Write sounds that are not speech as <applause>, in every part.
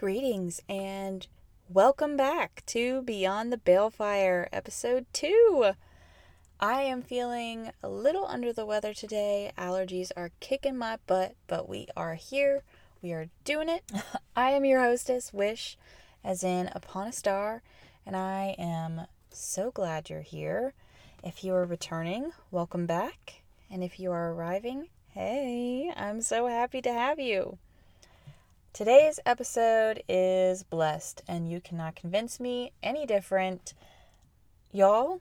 Greetings and welcome back to Beyond the Balefire, episode 2. I am feeling a little under the weather today. Allergies are kicking my butt, but we are here. We are doing it. <laughs> I am your hostess, Wish, as in Upon a Star, and I am so glad you're here. If you are returning, welcome back. And if you are arriving, hey, I'm so happy to have you. Today's episode is blessed, and you cannot convince me any different. Y'all,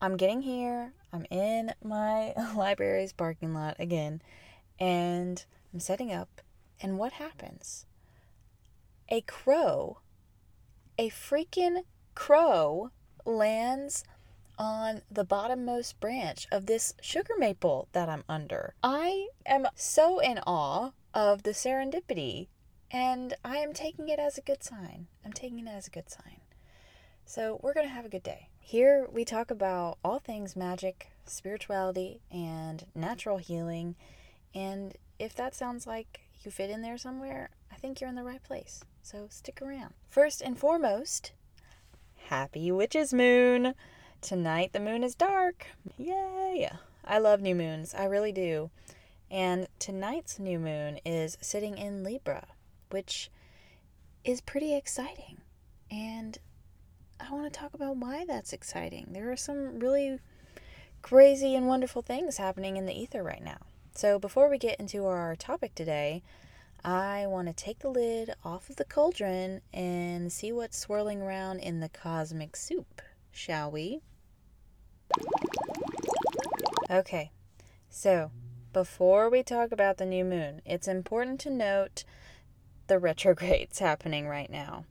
I'm getting here. I'm in my <laughs> library's parking lot again, and I'm setting up. And what happens? A crow, a freaking crow, lands on the bottommost branch of this sugar maple that I'm under. I am so in awe of the serendipity, and I am taking it as a good sign. I'm taking it as a good sign. So, we're going to have a good day. Here, we talk about all things magic, spirituality, and natural healing. And if that sounds like you fit in there somewhere, I think you're in the right place. So, stick around. First and foremost, happy Witches Moon! Tonight, the moon is dark. Yay! I love new moons. I really do. And tonight's new moon is sitting in Libra, which is pretty exciting. And I want to talk about why that's exciting. There are some really crazy and wonderful things happening in the ether right now. So, before we get into our topic today, I want to take the lid off of the cauldron and see what's swirling around in the cosmic soup, shall we? Okay, so before we talk about the new moon, it's important to note the retrogrades <laughs> happening right now.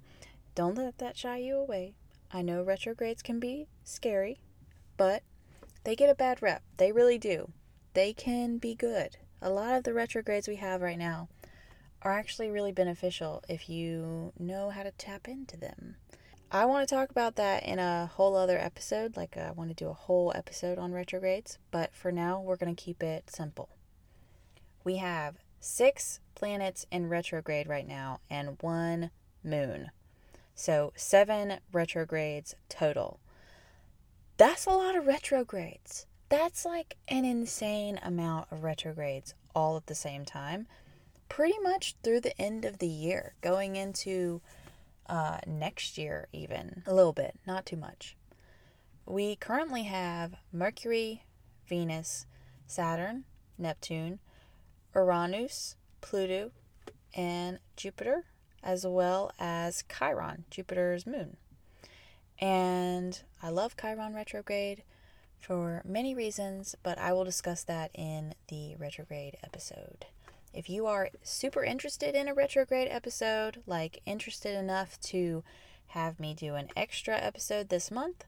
Don't let that shy you away. I know retrogrades can be scary, but they get a bad rep. They really do. They can be good. A lot of the retrogrades we have right now are actually really beneficial if you know how to tap into them. I want to talk about that in a whole other episode. Like, uh, I want to do a whole episode on retrogrades, but for now, we're going to keep it simple we have six planets in retrograde right now and one moon. So, seven retrogrades total. That's a lot of retrogrades. That's like an insane amount of retrogrades all at the same time, pretty much through the end of the year, going into uh, next year, even a little bit, not too much. We currently have Mercury, Venus, Saturn, Neptune, Uranus, Pluto, and Jupiter, as well as Chiron, Jupiter's moon. And I love Chiron retrograde for many reasons, but I will discuss that in the retrograde episode. If you are super interested in a retrograde episode, like interested enough to have me do an extra episode this month,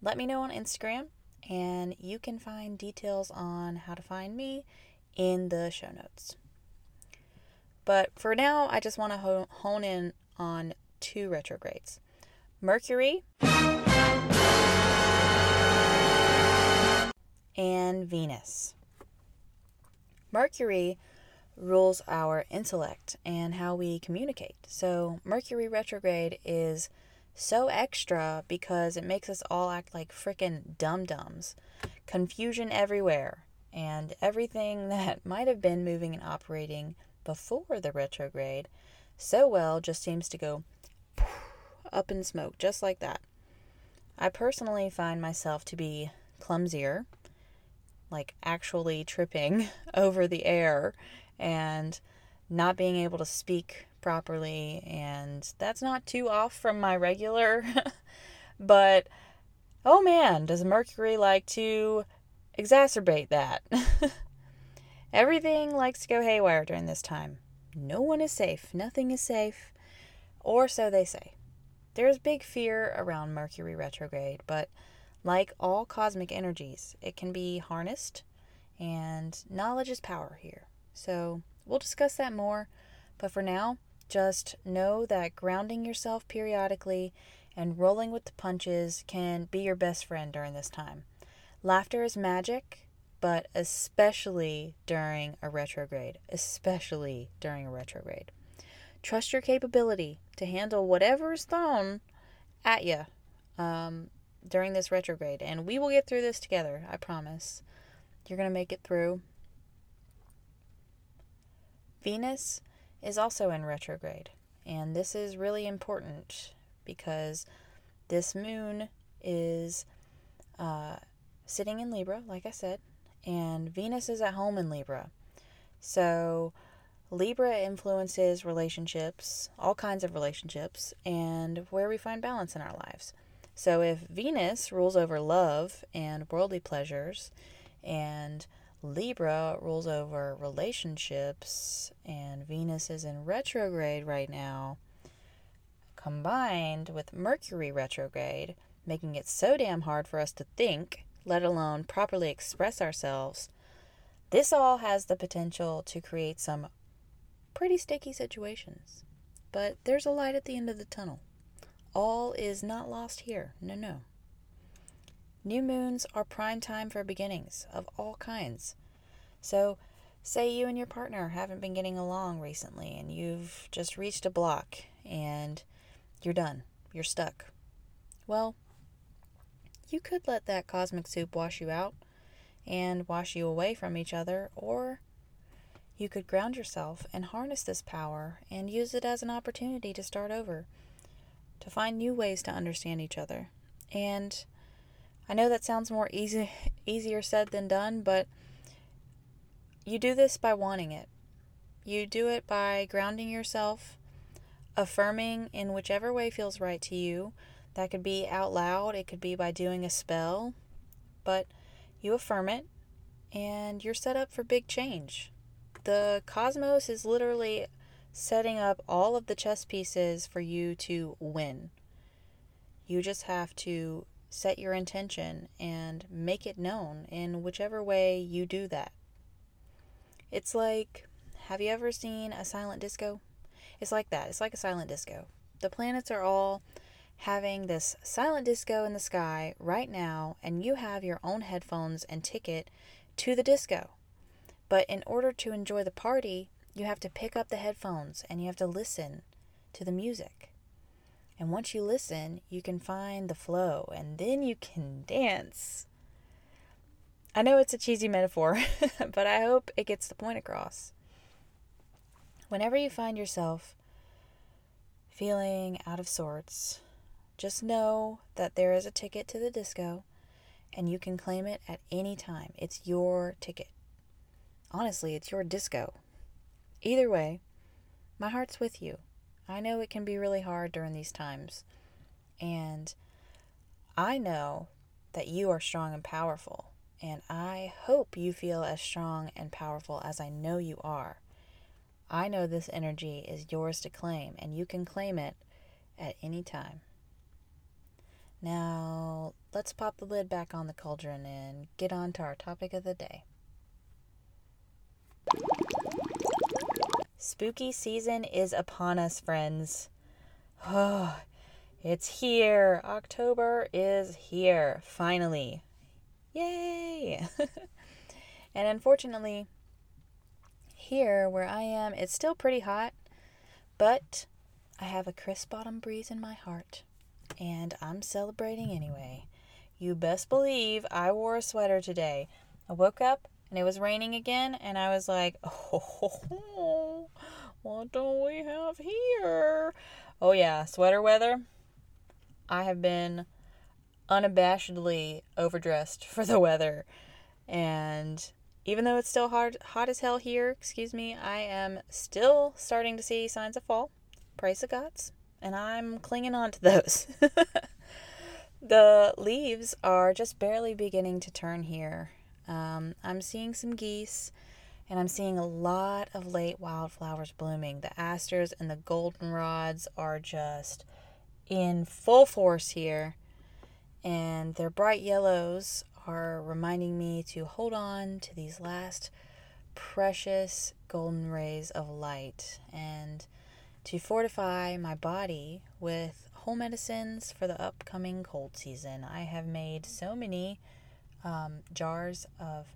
let me know on Instagram and you can find details on how to find me in the show notes. But for now, I just want to hone in on two retrogrades Mercury and Venus. Mercury rules our intellect and how we communicate. So, Mercury retrograde is so extra because it makes us all act like freaking dum dums. Confusion everywhere and everything <laughs> that might have been moving and operating before the retrograde so well just seems to go <sniffs> up in smoke, just like that. I personally find myself to be clumsier, like actually tripping <laughs> over the air and not being able to speak properly, and that's not too off from my regular. <laughs> but oh man, does Mercury like to exacerbate that. <laughs> Everything likes to go haywire during this time. No one is safe. Nothing is safe. Or so they say. There's big fear around Mercury retrograde, but like all cosmic energies, it can be harnessed, and knowledge is power here. So we'll discuss that more, but for now, just know that grounding yourself periodically and rolling with the punches can be your best friend during this time. Laughter is magic, but especially during a retrograde, especially during a retrograde. trust your capability to handle whatever is thrown at you um, during this retrograde. And we will get through this together, I promise. You're going to make it through. Venus is also in retrograde. And this is really important because this moon is uh, sitting in Libra, like I said, and Venus is at home in Libra. So, Libra influences relationships, all kinds of relationships, and where we find balance in our lives. So, if Venus rules over love and worldly pleasures, and Libra rules over relationships, and Venus is in retrograde right now, combined with Mercury retrograde, making it so damn hard for us to think, let alone properly express ourselves, this all has the potential to create some pretty sticky situations. But there's a light at the end of the tunnel. All is not lost here. No, no. New moons are prime time for beginnings of all kinds. So, say you and your partner haven't been getting along recently and you've just reached a block and you're done. You're stuck. Well, you could let that cosmic soup wash you out and wash you away from each other, or you could ground yourself and harness this power and use it as an opportunity to start over, to find new ways to understand each other. And I know that sounds more easy easier said than done, but you do this by wanting it. You do it by grounding yourself, affirming in whichever way feels right to you. That could be out loud, it could be by doing a spell, but you affirm it and you're set up for big change. The cosmos is literally setting up all of the chess pieces for you to win. You just have to set your intention and make it known in whichever way you do that. It's like have you ever seen a silent disco? It's like that. It's like a silent disco. The planets are all having this silent disco in the sky right now, and you have your own headphones and ticket to the disco. But in order to enjoy the party, you have to pick up the headphones and you have to listen to the music. And once you listen, you can find the flow and then you can dance. I know it's a cheesy metaphor, <laughs> but I hope it gets the point across. Whenever you find yourself feeling out of sorts, just know that there is a ticket to the disco and you can claim it at any time. It's your ticket. Honestly, it's your disco. Either way, my heart's with you. I know it can be really hard during these times. And I know that you are strong and powerful. And I hope you feel as strong and powerful as I know you are. I know this energy is yours to claim, and you can claim it at any time. Now, let's pop the lid back on the cauldron and get on to our topic of the day. Spooky season is upon us, friends. Oh, <sighs> it's here. October is here, finally. Yay! <laughs> and unfortunately, here where I am, it's still pretty hot, but I have a crisp bottom breeze in my heart and I'm celebrating anyway. You best believe I wore a sweater today. I woke up and it was raining again, and I was like, <laughs> oh, what do we have here? Oh, yeah, sweater weather. I have been unabashedly overdressed <laughs> for the weather. And even though it's still hard, hot as hell here, excuse me, I am still starting to see signs of fall. Praise the gods and I'm clinging on to those. <laughs> the leaves are just barely beginning to turn here. Um, I'm seeing some geese, and I'm seeing a lot of late wildflowers blooming. The asters and the goldenrods are just in full force here, and their bright yellows are reminding me to hold on to these last precious golden rays of light and to fortify my body with whole medicines for the upcoming cold season. I have made so many um, jars of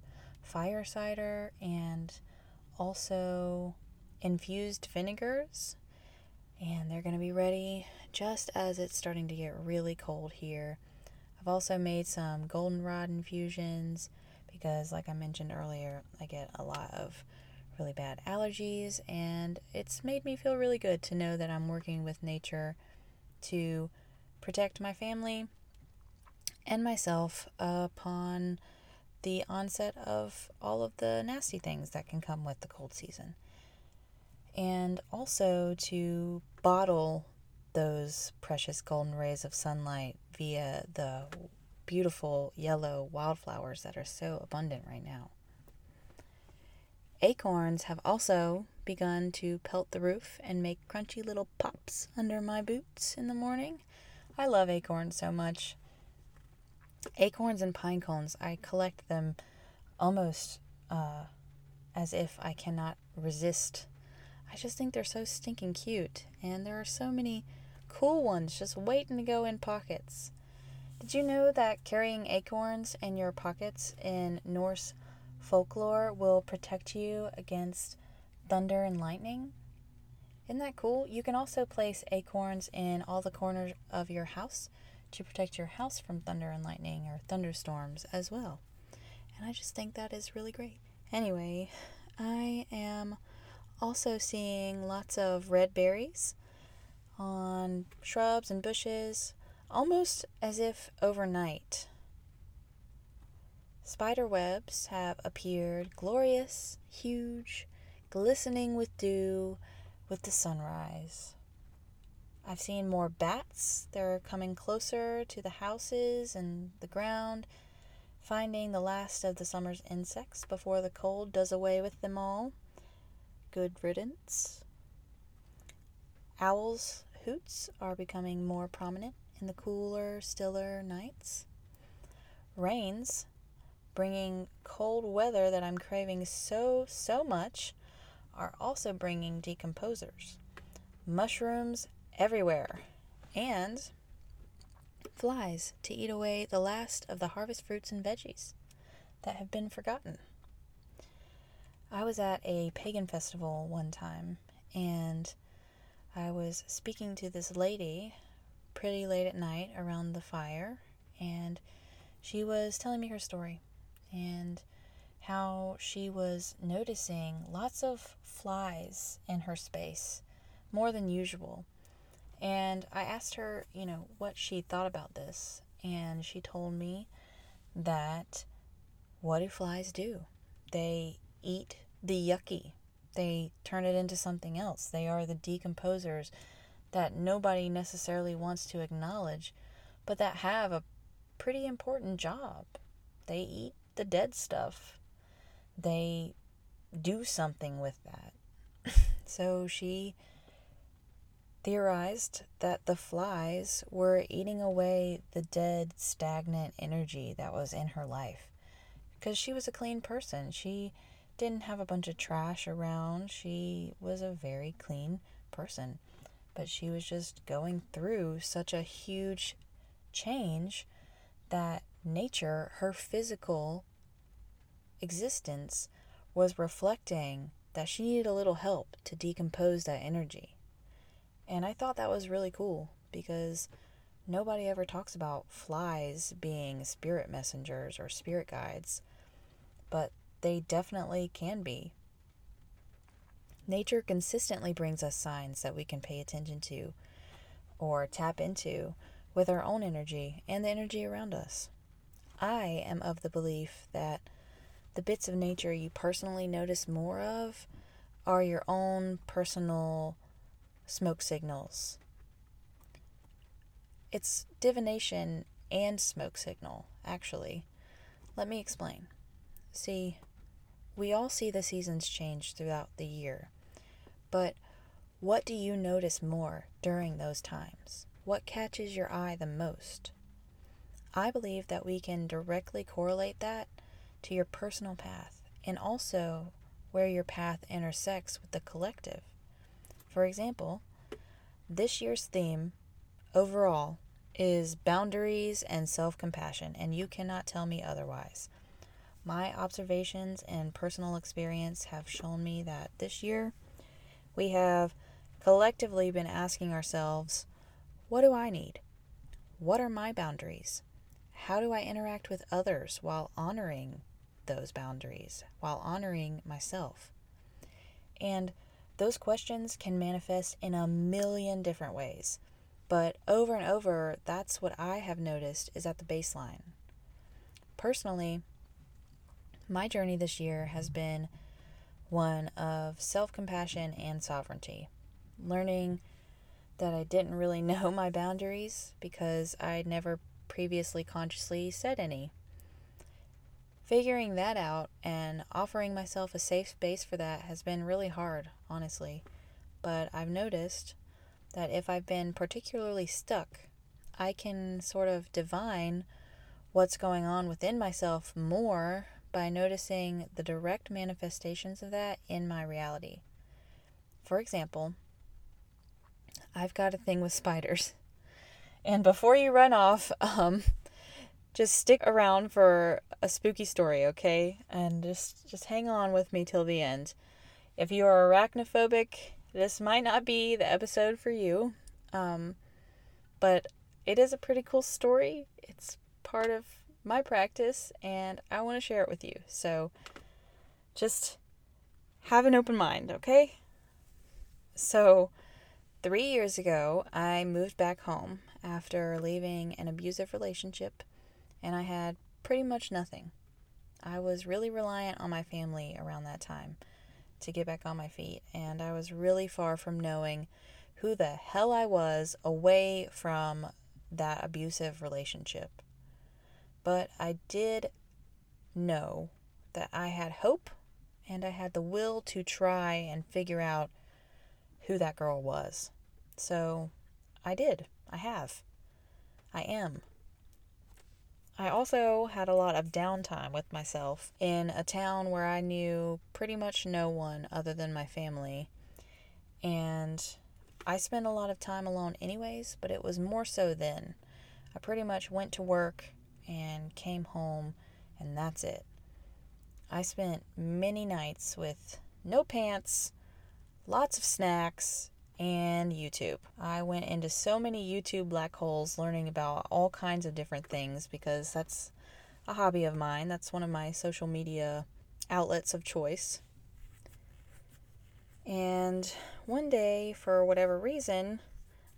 fire cider and also infused vinegars. And they're going to be ready just as it's starting to get really cold here. I've also made some goldenrod infusions because, like I mentioned earlier, I get a lot of really bad allergies, and it's made me feel really good to know that I'm working with nature to protect my family and myself upon the onset of all of the nasty things that can come with the cold season. And also to bottle those precious golden rays of sunlight via the beautiful yellow wildflowers that are so abundant right now. Acorns have also begun to pelt the roof and make crunchy little pops under my boots in the morning. I love acorns so much. Acorns and pine cones, I collect them almost uh, as if I cannot resist. I just think they're so stinking cute, and there are so many cool ones just waiting to go in pockets. Did you know that carrying acorns in your pockets in Norse folklore will protect you against thunder and lightning? Isn't that cool? You can also place acorns in all the corners of your house to protect your house from thunder and lightning or thunderstorms as well. And I just think that is really great. Anyway, I am also seeing lots of red berries on shrubs and bushes, almost as if overnight. Spider webs have appeared, glorious, huge, glistening with dew with the sunrise. I've seen more bats. They're coming closer to the houses and the ground, finding the last of the summer's insects before the cold does away with them all. Good riddance. Owls' hoots are becoming more prominent in the cooler, stiller nights. Rains, bringing cold weather that I'm craving so, so much, are also bringing decomposers. Mushrooms everywhere, and flies to eat away the last of the harvest fruits and veggies that have been forgotten. I was at a pagan festival one time and I was speaking to this lady pretty late at night around the fire, and she was telling me her story and how she was noticing lots of flies in her space, more than usual. And I asked her, you know, what she thought about this. And she told me that what do flies do? They eat the yucky, they turn it into something else. They are the decomposers that nobody necessarily wants to acknowledge, but that have a pretty important job. They eat the dead stuff, they do something with that. <laughs> so she theorized that the flies were eating away the dead, stagnant energy that was in her life. Because she was a clean person. She didn't have a bunch of trash around. She was a very clean person. But she was just going through such a huge change that nature, her physical existence, was reflecting that she needed a little help to decompose that energy. And I thought that was really cool because nobody ever talks about flies being spirit messengers or spirit guides, but they definitely can be. Nature consistently brings us signs that we can pay attention to or tap into with our own energy and the energy around us. I am of the belief that the bits of nature you personally notice more of are your own personal smoke signals. It's divination and smoke signal, actually. Let me explain. See, we all see the seasons change throughout the year, but what do you notice more during those times? What catches your eye the most? I believe that we can directly correlate that to your personal path and also where your path intersects with the collective. For example, this year's theme overall is boundaries and self compassion, and you cannot tell me otherwise. My observations and personal experience have shown me that this year we have collectively been asking ourselves what do I need? What are my boundaries? How do I interact with others while honoring those boundaries, while honoring myself? And those questions can manifest in a million different ways. But over and over, that's what I have noticed is at the baseline. Personally, my journey this year has been one of self compassion and sovereignty, learning that I didn't really <laughs> know my boundaries because I'd never previously consciously set any. Figuring that out and offering myself a safe space for that has been really hard, honestly. But I've noticed that if I've been particularly stuck, I can sort of divine what's going on within myself more by noticing the direct manifestations of that in my reality. For example, I've got a thing with spiders. <laughs> And before you run off, <laughs> um, just stick around for a spooky story, okay? And just just hang on with me till the end. If you are arachnophobic, this might not be the episode for you. Um, but it is a pretty cool story. It's part of my practice and I want to share it with you. So just have an open mind, okay? So, three years ago, I moved back home after leaving an abusive relationship, and I had pretty much nothing. I was really reliant on my family around that time to get back on my feet, and I was really far from knowing who the hell I was away from that abusive relationship. But I did know that I had hope and I had the will to try and figure out who that girl was. So I did. I have. I am. I also had a lot of downtime with myself in a town where I knew pretty much no one other than my family. And I spent a lot of time alone, anyways, but it was more so then. I pretty much went to work and came home, and that's it. I spent many nights with no pants, lots of snacks, and YouTube. I went into so many YouTube black holes learning about all kinds of different things because that's a hobby of mine. That's one of my social media outlets of choice. And one day, for whatever reason,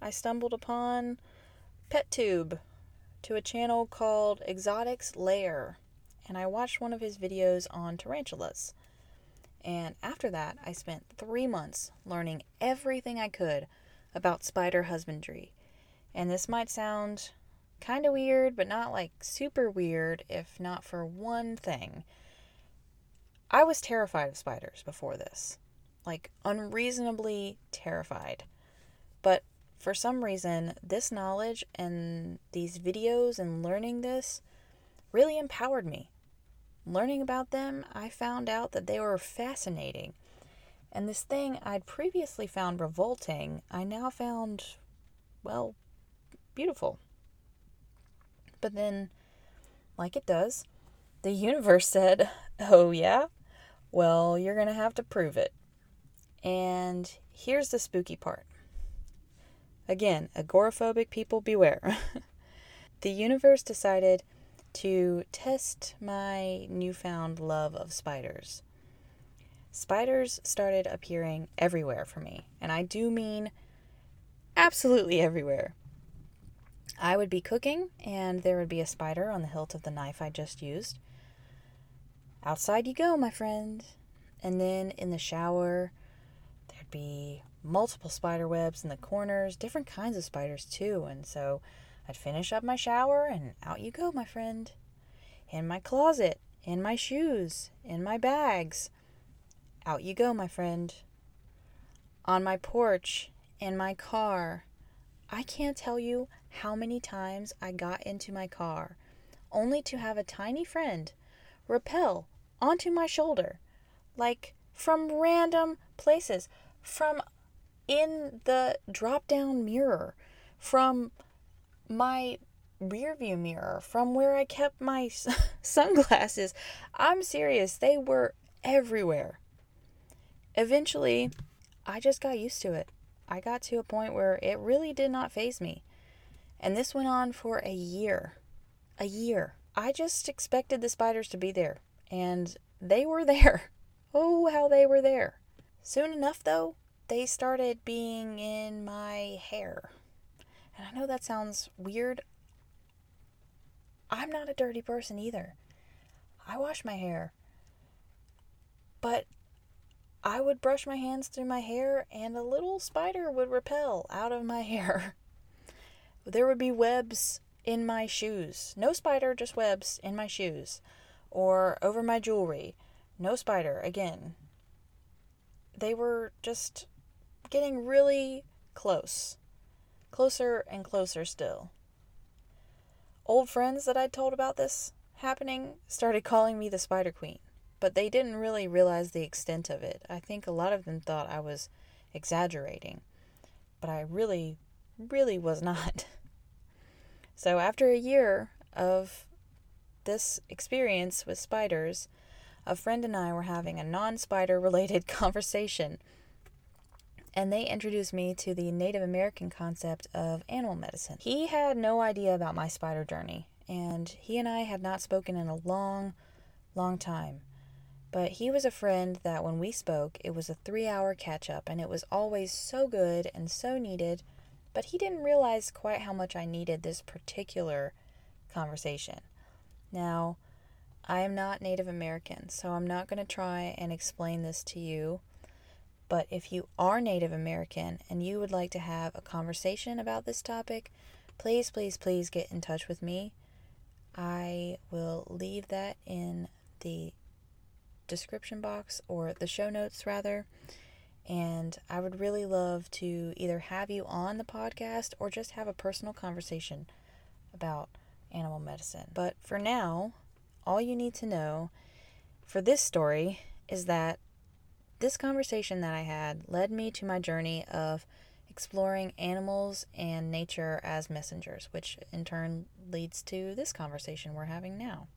I stumbled upon PetTube to a channel called Exotics Lair, and I watched one of his videos on tarantulas. And after that, I spent three months learning everything I could about spider husbandry. And this might sound kind of weird, but not like super weird, if not for one thing. I was terrified of spiders before this, like unreasonably terrified. But for some reason, this knowledge and these videos and learning this really empowered me. Learning about them, I found out that they were fascinating. And this thing I'd previously found revolting, I now found, well, beautiful. But then, like it does, the universe <laughs> said, Oh, yeah? Well, you're going to have to prove it. And here's the spooky part Again, agoraphobic people beware. <laughs> the universe decided to test my newfound love of spiders. Spiders started appearing everywhere for me, and I do mean absolutely everywhere. I would be cooking, and there would be a spider on the hilt of the knife I just used. Outside you go, my friend. And then in the shower, there'd be multiple spider webs in the corners, different kinds of spiders too. And so I'd finish up my shower and out you go, my friend. In my closet, in my shoes, in my bags. Out you go, my friend. On my porch, in my car. I can't tell you how many times I got into my car only to have a tiny friend rappel onto my shoulder, like from random places, from in the drop down mirror from my rear view mirror from where I kept my <laughs> sunglasses. I'm serious, they were everywhere. Eventually, I just got used to it. I got to a point where it really did not faze me. And this went on for a year. A year. I just expected the spiders to be there, and they were <laughs> there. Oh, how they were there. Soon enough, though, they started being in my hair. And I know that sounds weird. I'm not a dirty person either. I wash my hair. But I would brush my hands through my hair and a little spider would repel out of my <laughs> hair. There would be webs in my shoes. No spider, just webs in my shoes. Or over my jewelry. No spider, again. They were just getting really close. Closer and closer still. Old friends that I'd told about this happening started calling me the Spider Queen, but they didn't really realize the extent of it. I think a lot of them thought I was exaggerating, but I really, really was not. <laughs> So after a year of this experience with spiders, a friend and I were having a non spider related <laughs> conversation and they introduced me to the Native American concept of animal medicine. He had no idea about my spider journey, and he and I had not spoken in a long, long time. But he was a friend that when we spoke, it was a three hour catch up, and it was always so good and so needed. But he didn't realize quite how much I needed this particular conversation. Now, I am not Native American, so I'm not going to try and explain this to you but if you are Native American and you would like to have a conversation about this topic, please, please, please get in touch with me. I will leave that in the description box or the show notes, rather. And I would really love to either have you on the podcast or just have a personal conversation about animal medicine. But for now, all you need to know for this story is that this conversation that I had led me to my journey of exploring animals and nature as messengers, which in turn leads to this conversation we're having now.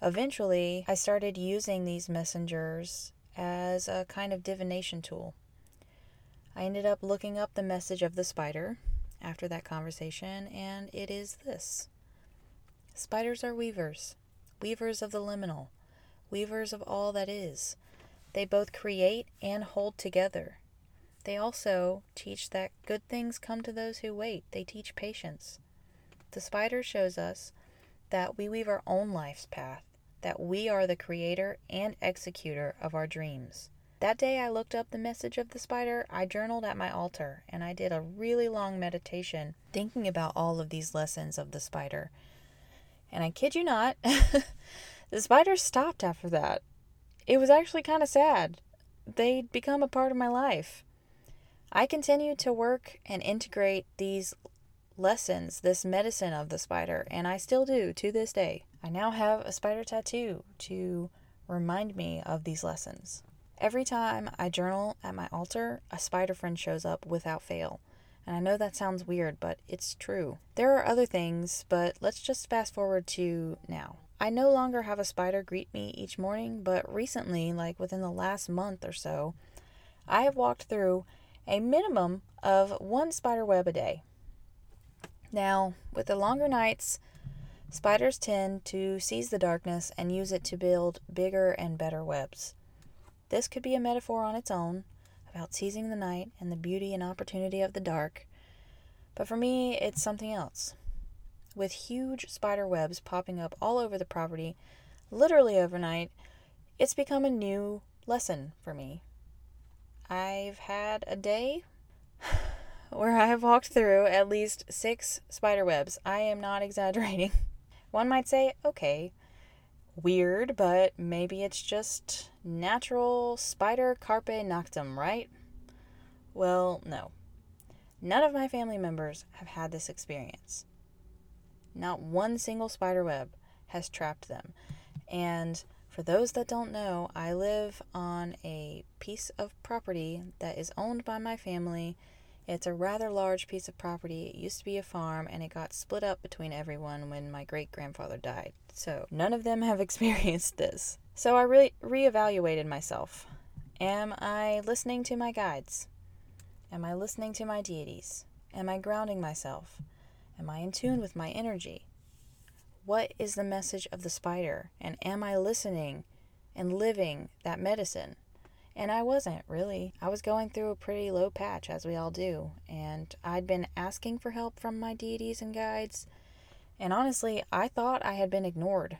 Eventually, I started using these messengers as a kind of divination tool. I ended up looking up the message of the spider after that conversation, and it is this Spiders are weavers, weavers of the liminal, weavers of all that is they both create and hold together. They also teach that good things come to those who wait. They teach patience. The spider shows us that we weave our own life's path, that we are the creator and executor of our dreams. That day I looked up the message of the spider, I journaled at my altar, and I did a really long meditation thinking about all of these lessons of the spider. And I kid you not, <laughs> the spider stopped after that it was actually kind of sad. They'd become a part of my life. I continued to work and integrate these lessons, this medicine of the spider, and I still do to this day. I now have a spider tattoo to remind me of these lessons. Every time I journal at my altar, a spider friend shows up without fail. And I know that sounds weird, but it's true. There are other things, but let's just fast forward to now. I no longer have a spider greet me each morning, but recently, like within the last month or so, I have walked through a minimum of one spider web a day. Now, with the longer nights, spiders tend to seize the darkness and use it to build bigger and better webs. This could be a metaphor on its own about seizing the night and the beauty and opportunity of the dark, but for me, it's something else with huge spider webs popping up all over the property, literally overnight, it's become a new lesson for me. I've had a day <sighs> where I have walked through at least six spider webs. I am not <laughs> exaggerating. One might say, okay, weird, but maybe it's just natural spider carpe noctem, right? Well, no. None of my family members have had this experience. Not one single spider web has trapped them. And for those that don't know, I live on a piece of property that is owned by my family. It's a rather large piece of property. It used to be a farm and it got split up between everyone when my great grandfather died. So none of them have <laughs> experienced this. So I really reevaluated myself. Am I listening to my guides? Am I listening to my deities? Am I grounding myself? Am I in tune with my energy? What is the message of the spider? And am I listening and living that medicine? And I wasn't really. I was going through a pretty low patch, as we all do, and I'd been asking for help from my deities and guides. And honestly, I thought I had been ignored.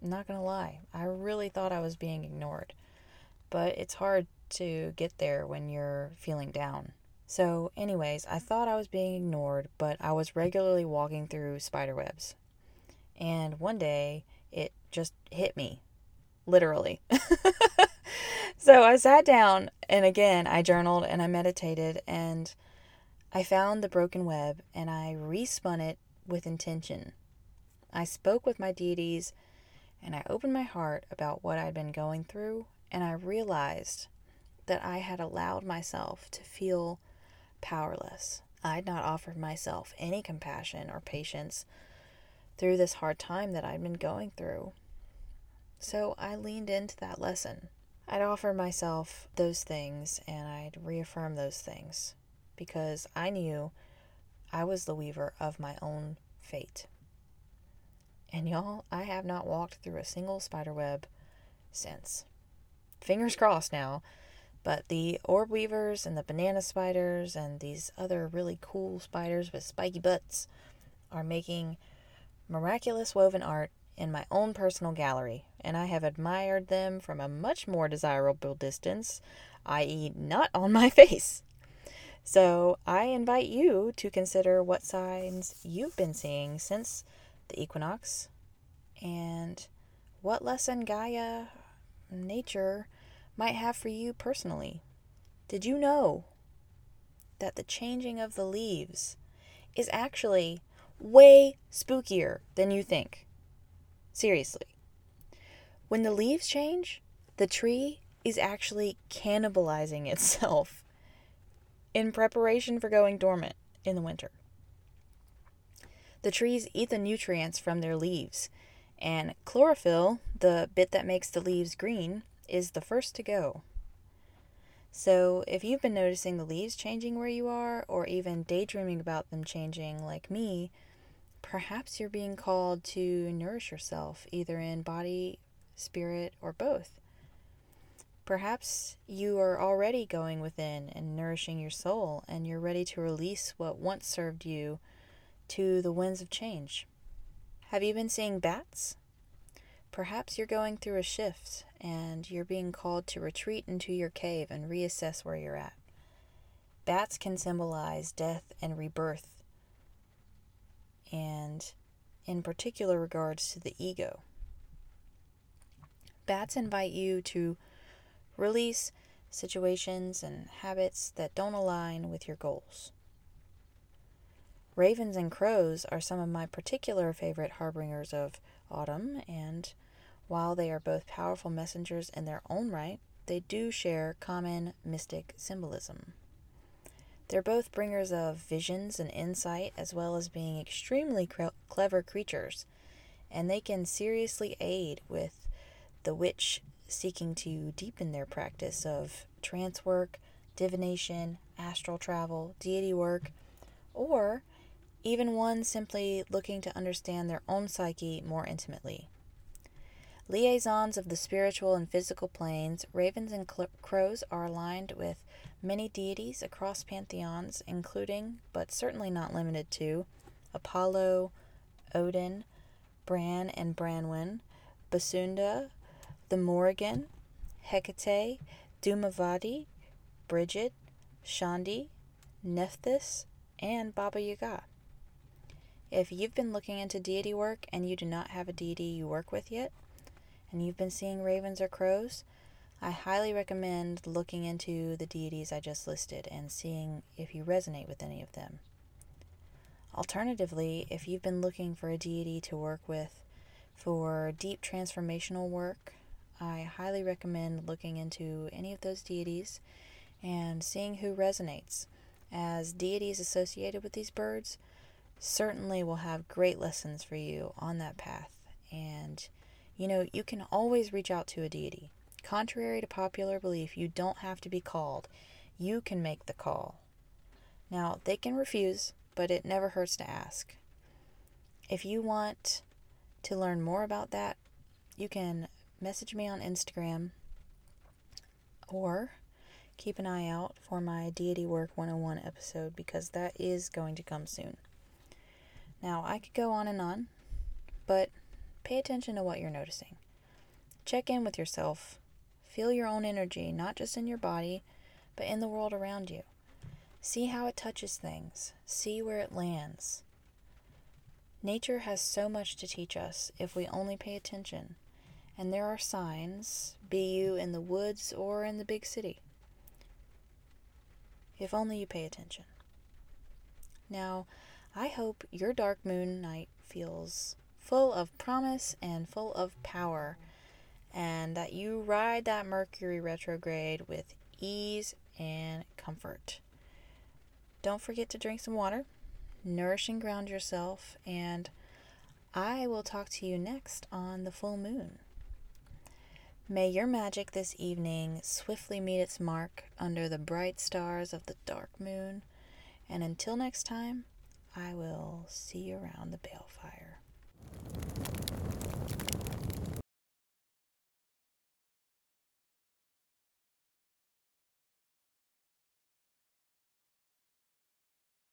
I'm not gonna lie, I really thought I was being ignored. But it's hard to get there when you're feeling down. So, anyways, I thought I was being ignored, but I was regularly walking through spider webs. And one day, it just hit me. Literally. <laughs> so I sat down and again I journaled and I meditated and I found the broken web and I respun it with intention. I spoke with my deities and I opened my heart about what I'd been going through and I realized that I had allowed myself to feel powerless. I'd not offered myself any compassion or patience through this hard time that I'd been going through. So I leaned into that lesson. I'd offer myself those things and I'd reaffirm those things because I knew I was the weaver of my own fate. And y'all, I have not walked through a single spider web since. Fingers crossed now, but the orb weavers and the banana spiders and these other really cool spiders with spiky butts are making miraculous woven art in my own personal gallery, and I have admired them from a much more desirable distance, i.e., not on my <laughs> face. So I invite you to consider what signs you've been seeing since the equinox and what lesson Gaia, nature, might have for you personally. Did you know that the changing of the leaves is actually way spookier than you think? Seriously. When the leaves change, the tree is actually cannibalizing <laughs> itself in preparation for going dormant in the winter. The trees eat the nutrients from their leaves, and chlorophyll, the bit that makes the leaves green, is the first to go. So, if you've been noticing the leaves changing where you are, or even daydreaming about them changing like me, perhaps you're being called to nourish yourself, either in body, spirit, or both. Perhaps you are already going within and nourishing your soul, and you're ready to release what once served you to the winds of change. Have you been seeing bats? Perhaps you're going through a shift and you're being called to retreat into your cave and reassess where you're at. Bats can symbolize death and rebirth and in particular regards to the ego. Bats invite you to release situations and habits that don't align with your goals. Ravens and crows are some of my particular favorite harbingers of autumn, and while they are both powerful messengers in their own right, they do share common mystic symbolism. They're both bringers of visions and insight, as well as being extremely cre- clever creatures, and they can seriously aid with the witch seeking to deepen their practice of trance work, divination, astral travel, deity work, or even one simply looking to understand their own psyche more intimately. Liaisons of the spiritual and physical planes, ravens and cl- crows are aligned with many deities across pantheons, including, but certainly not limited to, Apollo, Odin, Bran and Branwen, Basunda, the Morrigan, Hecate, Dhumavati, Bridget, Shandi, Nephthys, and Baba Yaga. If you've been looking into deity work and you do not have a deity you work with yet, and you've been seeing ravens or crows, I highly recommend looking into the deities I just listed and seeing if you resonate with any of them. Alternatively, if you've been looking for a deity to work with for deep transformational work, I highly recommend looking into any of those deities and seeing who resonates, as deities associated with these birds certainly will have great lessons for you on that path. And, you know, you can always reach out to a deity. Contrary to popular belief, you don't have to be called. You can make the call. Now, they can refuse, but it never hurts to ask. If you want to learn more about that, you can message me on Instagram or keep an eye out for my Deity Work 101 episode because that is going to come soon. Now, I could go on and on, but pay attention to what you're noticing. Check in with yourself. Feel your own energy, not just in your body, but in the world around you. See how it touches things, see where it lands. Nature has so much to teach us if we only pay attention, and there are signs, be you in the woods or in the big city. If only you pay attention. Now, I hope your dark moon night feels full of promise and full of power, and that you ride that Mercury retrograde with ease and comfort. Don't forget to drink some water, nourish and ground yourself, and I will talk to you next on the full moon. May your magic this evening swiftly meet its mark under the bright stars of the dark moon, and until next time, I will see you around the balefire.